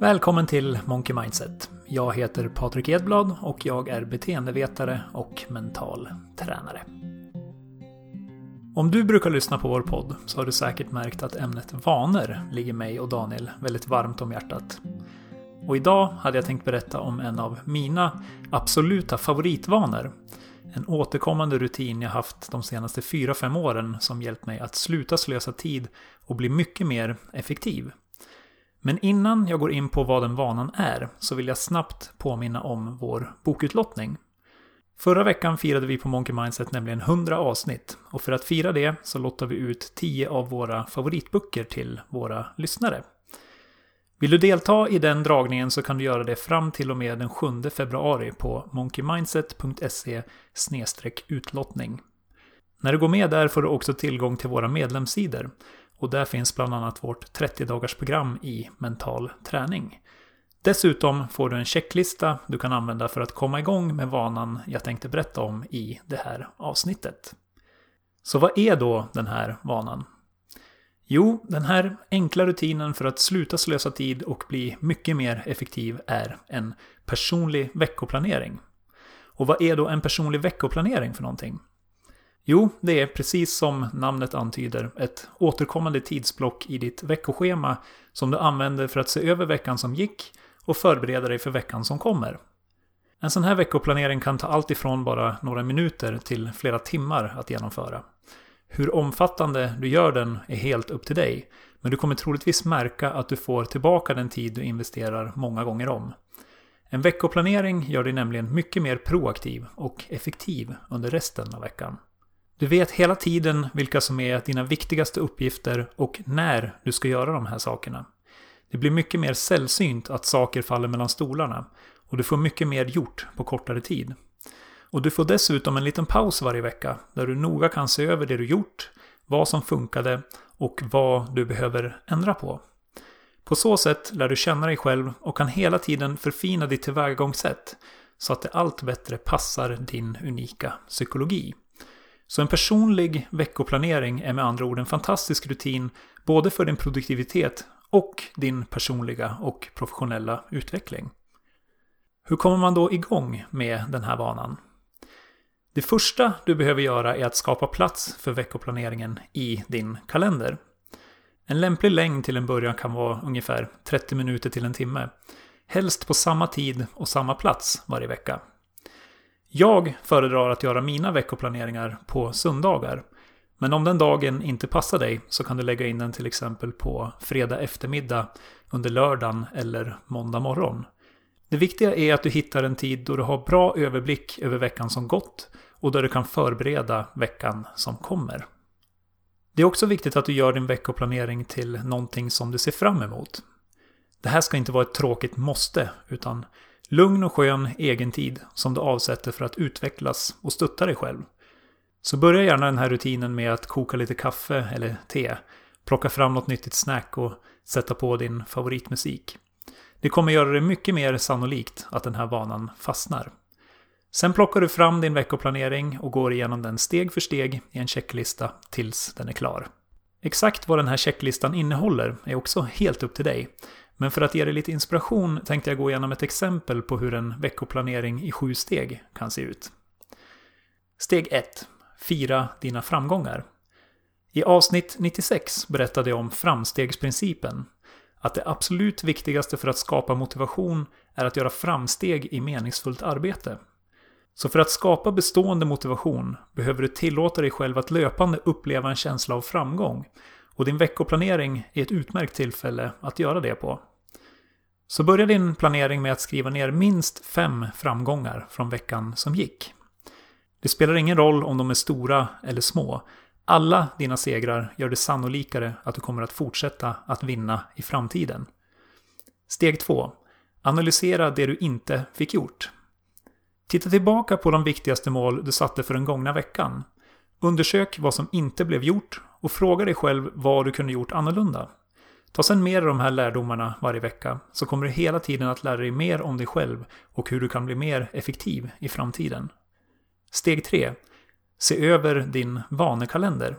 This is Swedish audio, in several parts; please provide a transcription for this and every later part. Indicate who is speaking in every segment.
Speaker 1: Välkommen till Monkey Mindset. Jag heter Patrik Edblad och jag är beteendevetare och mental tränare. Om du brukar lyssna på vår podd så har du säkert märkt att ämnet vanor ligger mig och Daniel väldigt varmt om hjärtat. Och idag hade jag tänkt berätta om en av mina absoluta favoritvanor. En återkommande rutin jag haft de senaste 4-5 åren som hjälpt mig att sluta slösa tid och bli mycket mer effektiv. Men innan jag går in på vad den vanan är så vill jag snabbt påminna om vår bokutlottning. Förra veckan firade vi på Monkey Mindset nämligen 100 avsnitt och för att fira det så lottar vi ut 10 av våra favoritböcker till våra lyssnare. Vill du delta i den dragningen så kan du göra det fram till och med den 7 februari på monkeymindset.se utlottning. När du går med där får du också tillgång till våra medlemssidor och där finns bland annat vårt 30-dagarsprogram i mental träning. Dessutom får du en checklista du kan använda för att komma igång med vanan jag tänkte berätta om i det här avsnittet. Så vad är då den här vanan? Jo, den här enkla rutinen för att sluta slösa tid och bli mycket mer effektiv är en personlig veckoplanering. Och vad är då en personlig veckoplanering för någonting? Jo, det är precis som namnet antyder ett återkommande tidsblock i ditt veckoschema som du använder för att se över veckan som gick och förbereda dig för veckan som kommer. En sån här veckoplanering kan ta allt ifrån bara några minuter till flera timmar att genomföra. Hur omfattande du gör den är helt upp till dig, men du kommer troligtvis märka att du får tillbaka den tid du investerar många gånger om. En veckoplanering gör dig nämligen mycket mer proaktiv och effektiv under resten av veckan. Du vet hela tiden vilka som är dina viktigaste uppgifter och när du ska göra de här sakerna. Det blir mycket mer sällsynt att saker faller mellan stolarna och du får mycket mer gjort på kortare tid. Och du får dessutom en liten paus varje vecka där du noga kan se över det du gjort, vad som funkade och vad du behöver ändra på. På så sätt lär du känna dig själv och kan hela tiden förfina ditt tillvägagångssätt så att det allt bättre passar din unika psykologi. Så en personlig veckoplanering är med andra ord en fantastisk rutin både för din produktivitet och din personliga och professionella utveckling. Hur kommer man då igång med den här vanan? Det första du behöver göra är att skapa plats för veckoplaneringen i din kalender. En lämplig längd till en början kan vara ungefär 30 minuter till en timme. Helst på samma tid och samma plats varje vecka. Jag föredrar att göra mina veckoplaneringar på söndagar. Men om den dagen inte passar dig så kan du lägga in den till exempel på fredag eftermiddag under lördagen eller måndag morgon. Det viktiga är att du hittar en tid då du har bra överblick över veckan som gått och där du kan förbereda veckan som kommer. Det är också viktigt att du gör din veckoplanering till någonting som du ser fram emot. Det här ska inte vara ett tråkigt måste, utan Lugn och skön egentid som du avsätter för att utvecklas och stötta dig själv. Så börja gärna den här rutinen med att koka lite kaffe eller te, plocka fram något nyttigt snack och sätta på din favoritmusik. Det kommer göra det mycket mer sannolikt att den här vanan fastnar. Sen plockar du fram din veckoplanering och går igenom den steg för steg i en checklista tills den är klar. Exakt vad den här checklistan innehåller är också helt upp till dig. Men för att ge dig lite inspiration tänkte jag gå igenom ett exempel på hur en veckoplanering i sju steg kan se ut. Steg 1. Fira dina framgångar. I avsnitt 96 berättade jag om framstegsprincipen. Att det absolut viktigaste för att skapa motivation är att göra framsteg i meningsfullt arbete. Så för att skapa bestående motivation behöver du tillåta dig själv att löpande uppleva en känsla av framgång och din veckoplanering är ett utmärkt tillfälle att göra det på. Så börja din planering med att skriva ner minst fem framgångar från veckan som gick. Det spelar ingen roll om de är stora eller små. Alla dina segrar gör det sannolikare att du kommer att fortsätta att vinna i framtiden. Steg 2. Analysera det du inte fick gjort. Titta tillbaka på de viktigaste mål du satte för den gångna veckan. Undersök vad som inte blev gjort och fråga dig själv vad du kunde gjort annorlunda. Ta sen med dig de här lärdomarna varje vecka så kommer du hela tiden att lära dig mer om dig själv och hur du kan bli mer effektiv i framtiden. Steg 3. Se över din vanekalender.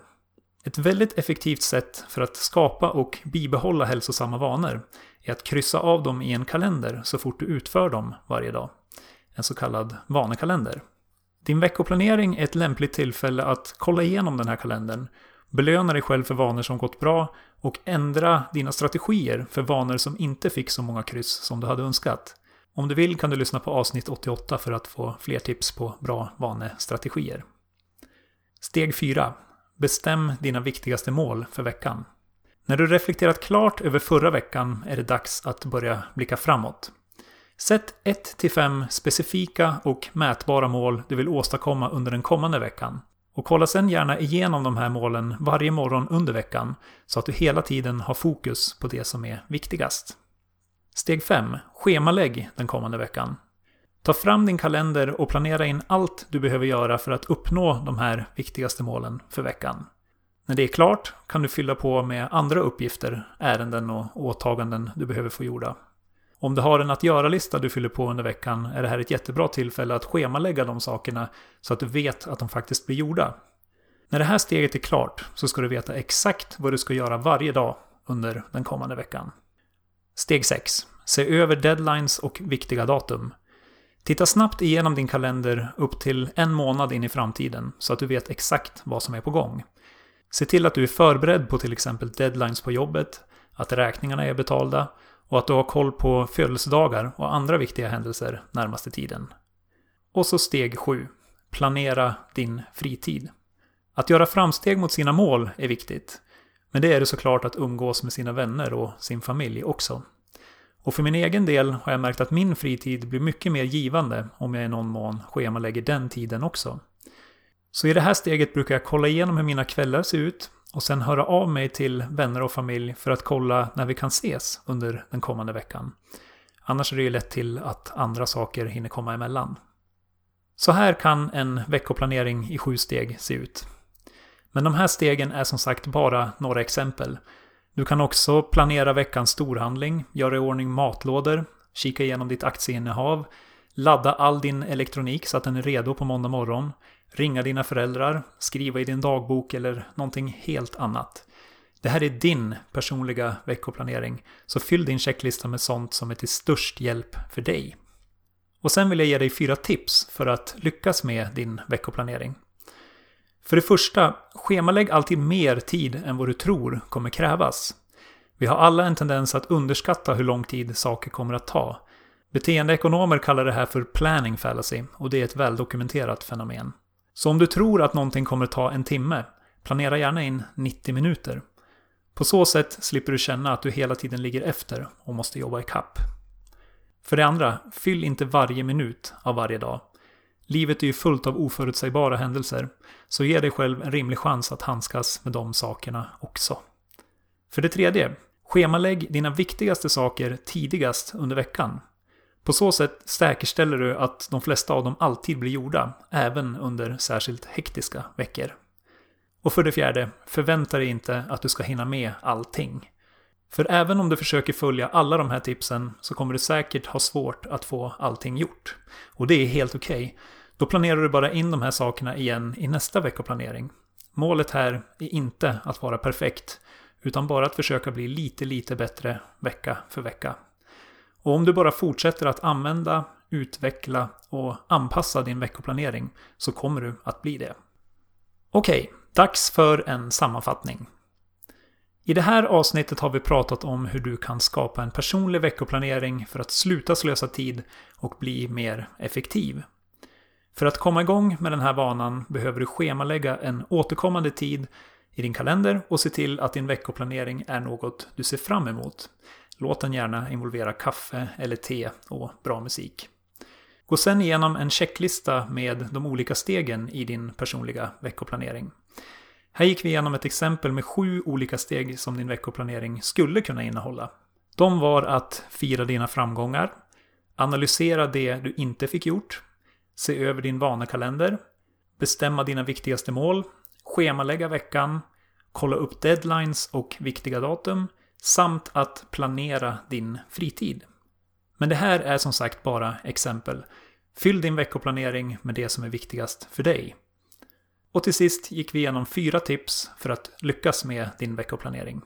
Speaker 1: Ett väldigt effektivt sätt för att skapa och bibehålla hälsosamma vanor är att kryssa av dem i en kalender så fort du utför dem varje dag. En så kallad vanekalender. Din veckoplanering är ett lämpligt tillfälle att kolla igenom den här kalendern, belöna dig själv för vanor som gått bra och ändra dina strategier för vanor som inte fick så många kryss som du hade önskat. Om du vill kan du lyssna på avsnitt 88 för att få fler tips på bra vanestrategier. Steg 4. Bestäm dina viktigaste mål för veckan. När du reflekterat klart över förra veckan är det dags att börja blicka framåt. Sätt 1-5 specifika och mätbara mål du vill åstadkomma under den kommande veckan. Och kolla sen gärna igenom de här målen varje morgon under veckan så att du hela tiden har fokus på det som är viktigast. Steg 5. Schemalägg den kommande veckan. Ta fram din kalender och planera in allt du behöver göra för att uppnå de här viktigaste målen för veckan. När det är klart kan du fylla på med andra uppgifter, ärenden och åtaganden du behöver få gjorda. Om du har en att göra-lista du fyller på under veckan är det här ett jättebra tillfälle att schemalägga de sakerna så att du vet att de faktiskt blir gjorda. När det här steget är klart så ska du veta exakt vad du ska göra varje dag under den kommande veckan. Steg 6. Se över deadlines och viktiga datum. Titta snabbt igenom din kalender upp till en månad in i framtiden så att du vet exakt vad som är på gång. Se till att du är förberedd på till exempel deadlines på jobbet, att räkningarna är betalda och att du har koll på födelsedagar och andra viktiga händelser närmaste tiden. Och så steg 7. Planera din fritid. Att göra framsteg mot sina mål är viktigt. Men det är det såklart att umgås med sina vänner och sin familj också. Och för min egen del har jag märkt att min fritid blir mycket mer givande om jag i någon mån schemalägger den tiden också. Så i det här steget brukar jag kolla igenom hur mina kvällar ser ut och sen höra av mig till vänner och familj för att kolla när vi kan ses under den kommande veckan. Annars är det ju lätt till att andra saker hinner komma emellan. Så här kan en veckoplanering i sju steg se ut. Men de här stegen är som sagt bara några exempel. Du kan också planera veckans storhandling, göra i ordning matlådor, kika igenom ditt aktieinnehav, ladda all din elektronik så att den är redo på måndag morgon, ringa dina föräldrar, skriva i din dagbok eller någonting helt annat. Det här är din personliga veckoplanering, så fyll din checklista med sånt som är till störst hjälp för dig. Och sen vill jag ge dig fyra tips för att lyckas med din veckoplanering. För det första, schemalägg alltid mer tid än vad du tror kommer krävas. Vi har alla en tendens att underskatta hur lång tid saker kommer att ta. Beteendeekonomer kallar det här för planning fallacy och det är ett väldokumenterat fenomen. Så om du tror att någonting kommer ta en timme, planera gärna in 90 minuter. På så sätt slipper du känna att du hela tiden ligger efter och måste jobba ikapp. För det andra, fyll inte varje minut av varje dag. Livet är ju fullt av oförutsägbara händelser, så ge dig själv en rimlig chans att handskas med de sakerna också. För det tredje, schemalägg dina viktigaste saker tidigast under veckan. På så sätt säkerställer du att de flesta av dem alltid blir gjorda, även under särskilt hektiska veckor. Och för det fjärde, förvänta dig inte att du ska hinna med allting. För även om du försöker följa alla de här tipsen så kommer du säkert ha svårt att få allting gjort. Och det är helt okej. Okay. Då planerar du bara in de här sakerna igen i nästa veckoplanering. Målet här är inte att vara perfekt, utan bara att försöka bli lite, lite bättre vecka för vecka. Och om du bara fortsätter att använda, utveckla och anpassa din veckoplanering så kommer du att bli det. Okej, dags för en sammanfattning. I det här avsnittet har vi pratat om hur du kan skapa en personlig veckoplanering för att sluta slösa tid och bli mer effektiv. För att komma igång med den här vanan behöver du schemalägga en återkommande tid i din kalender och se till att din veckoplanering är något du ser fram emot. Låt den gärna involvera kaffe eller te och bra musik. Gå sen igenom en checklista med de olika stegen i din personliga veckoplanering. Här gick vi igenom ett exempel med sju olika steg som din veckoplanering skulle kunna innehålla. De var att fira dina framgångar, analysera det du inte fick gjort, se över din vanekalender, bestämma dina viktigaste mål, schemalägga veckan, kolla upp deadlines och viktiga datum samt att planera din fritid. Men det här är som sagt bara exempel. Fyll din veckoplanering med det som är viktigast för dig. Och till sist gick vi igenom fyra tips för att lyckas med din veckoplanering.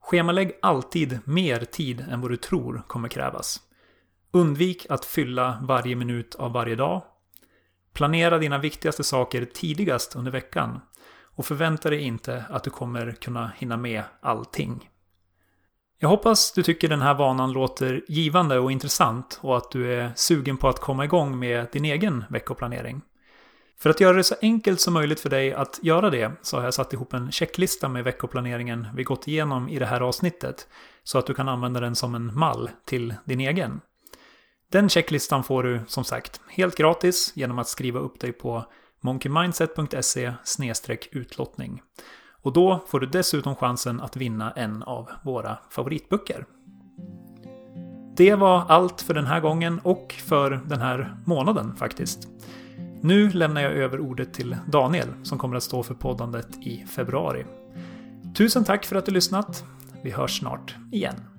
Speaker 1: Schemalägg alltid mer tid än vad du tror kommer krävas. Undvik att fylla varje minut av varje dag. Planera dina viktigaste saker tidigast under veckan. Och förvänta dig inte att du kommer kunna hinna med allting. Jag hoppas du tycker den här vanan låter givande och intressant och att du är sugen på att komma igång med din egen veckoplanering. För att göra det så enkelt som möjligt för dig att göra det så har jag satt ihop en checklista med veckoplaneringen vi gått igenom i det här avsnittet så att du kan använda den som en mall till din egen. Den checklistan får du som sagt helt gratis genom att skriva upp dig på monkeymindset.se utlottning. Och då får du dessutom chansen att vinna en av våra favoritböcker. Det var allt för den här gången och för den här månaden faktiskt. Nu lämnar jag över ordet till Daniel som kommer att stå för poddandet i februari. Tusen tack för att du lyssnat. Vi hörs snart igen.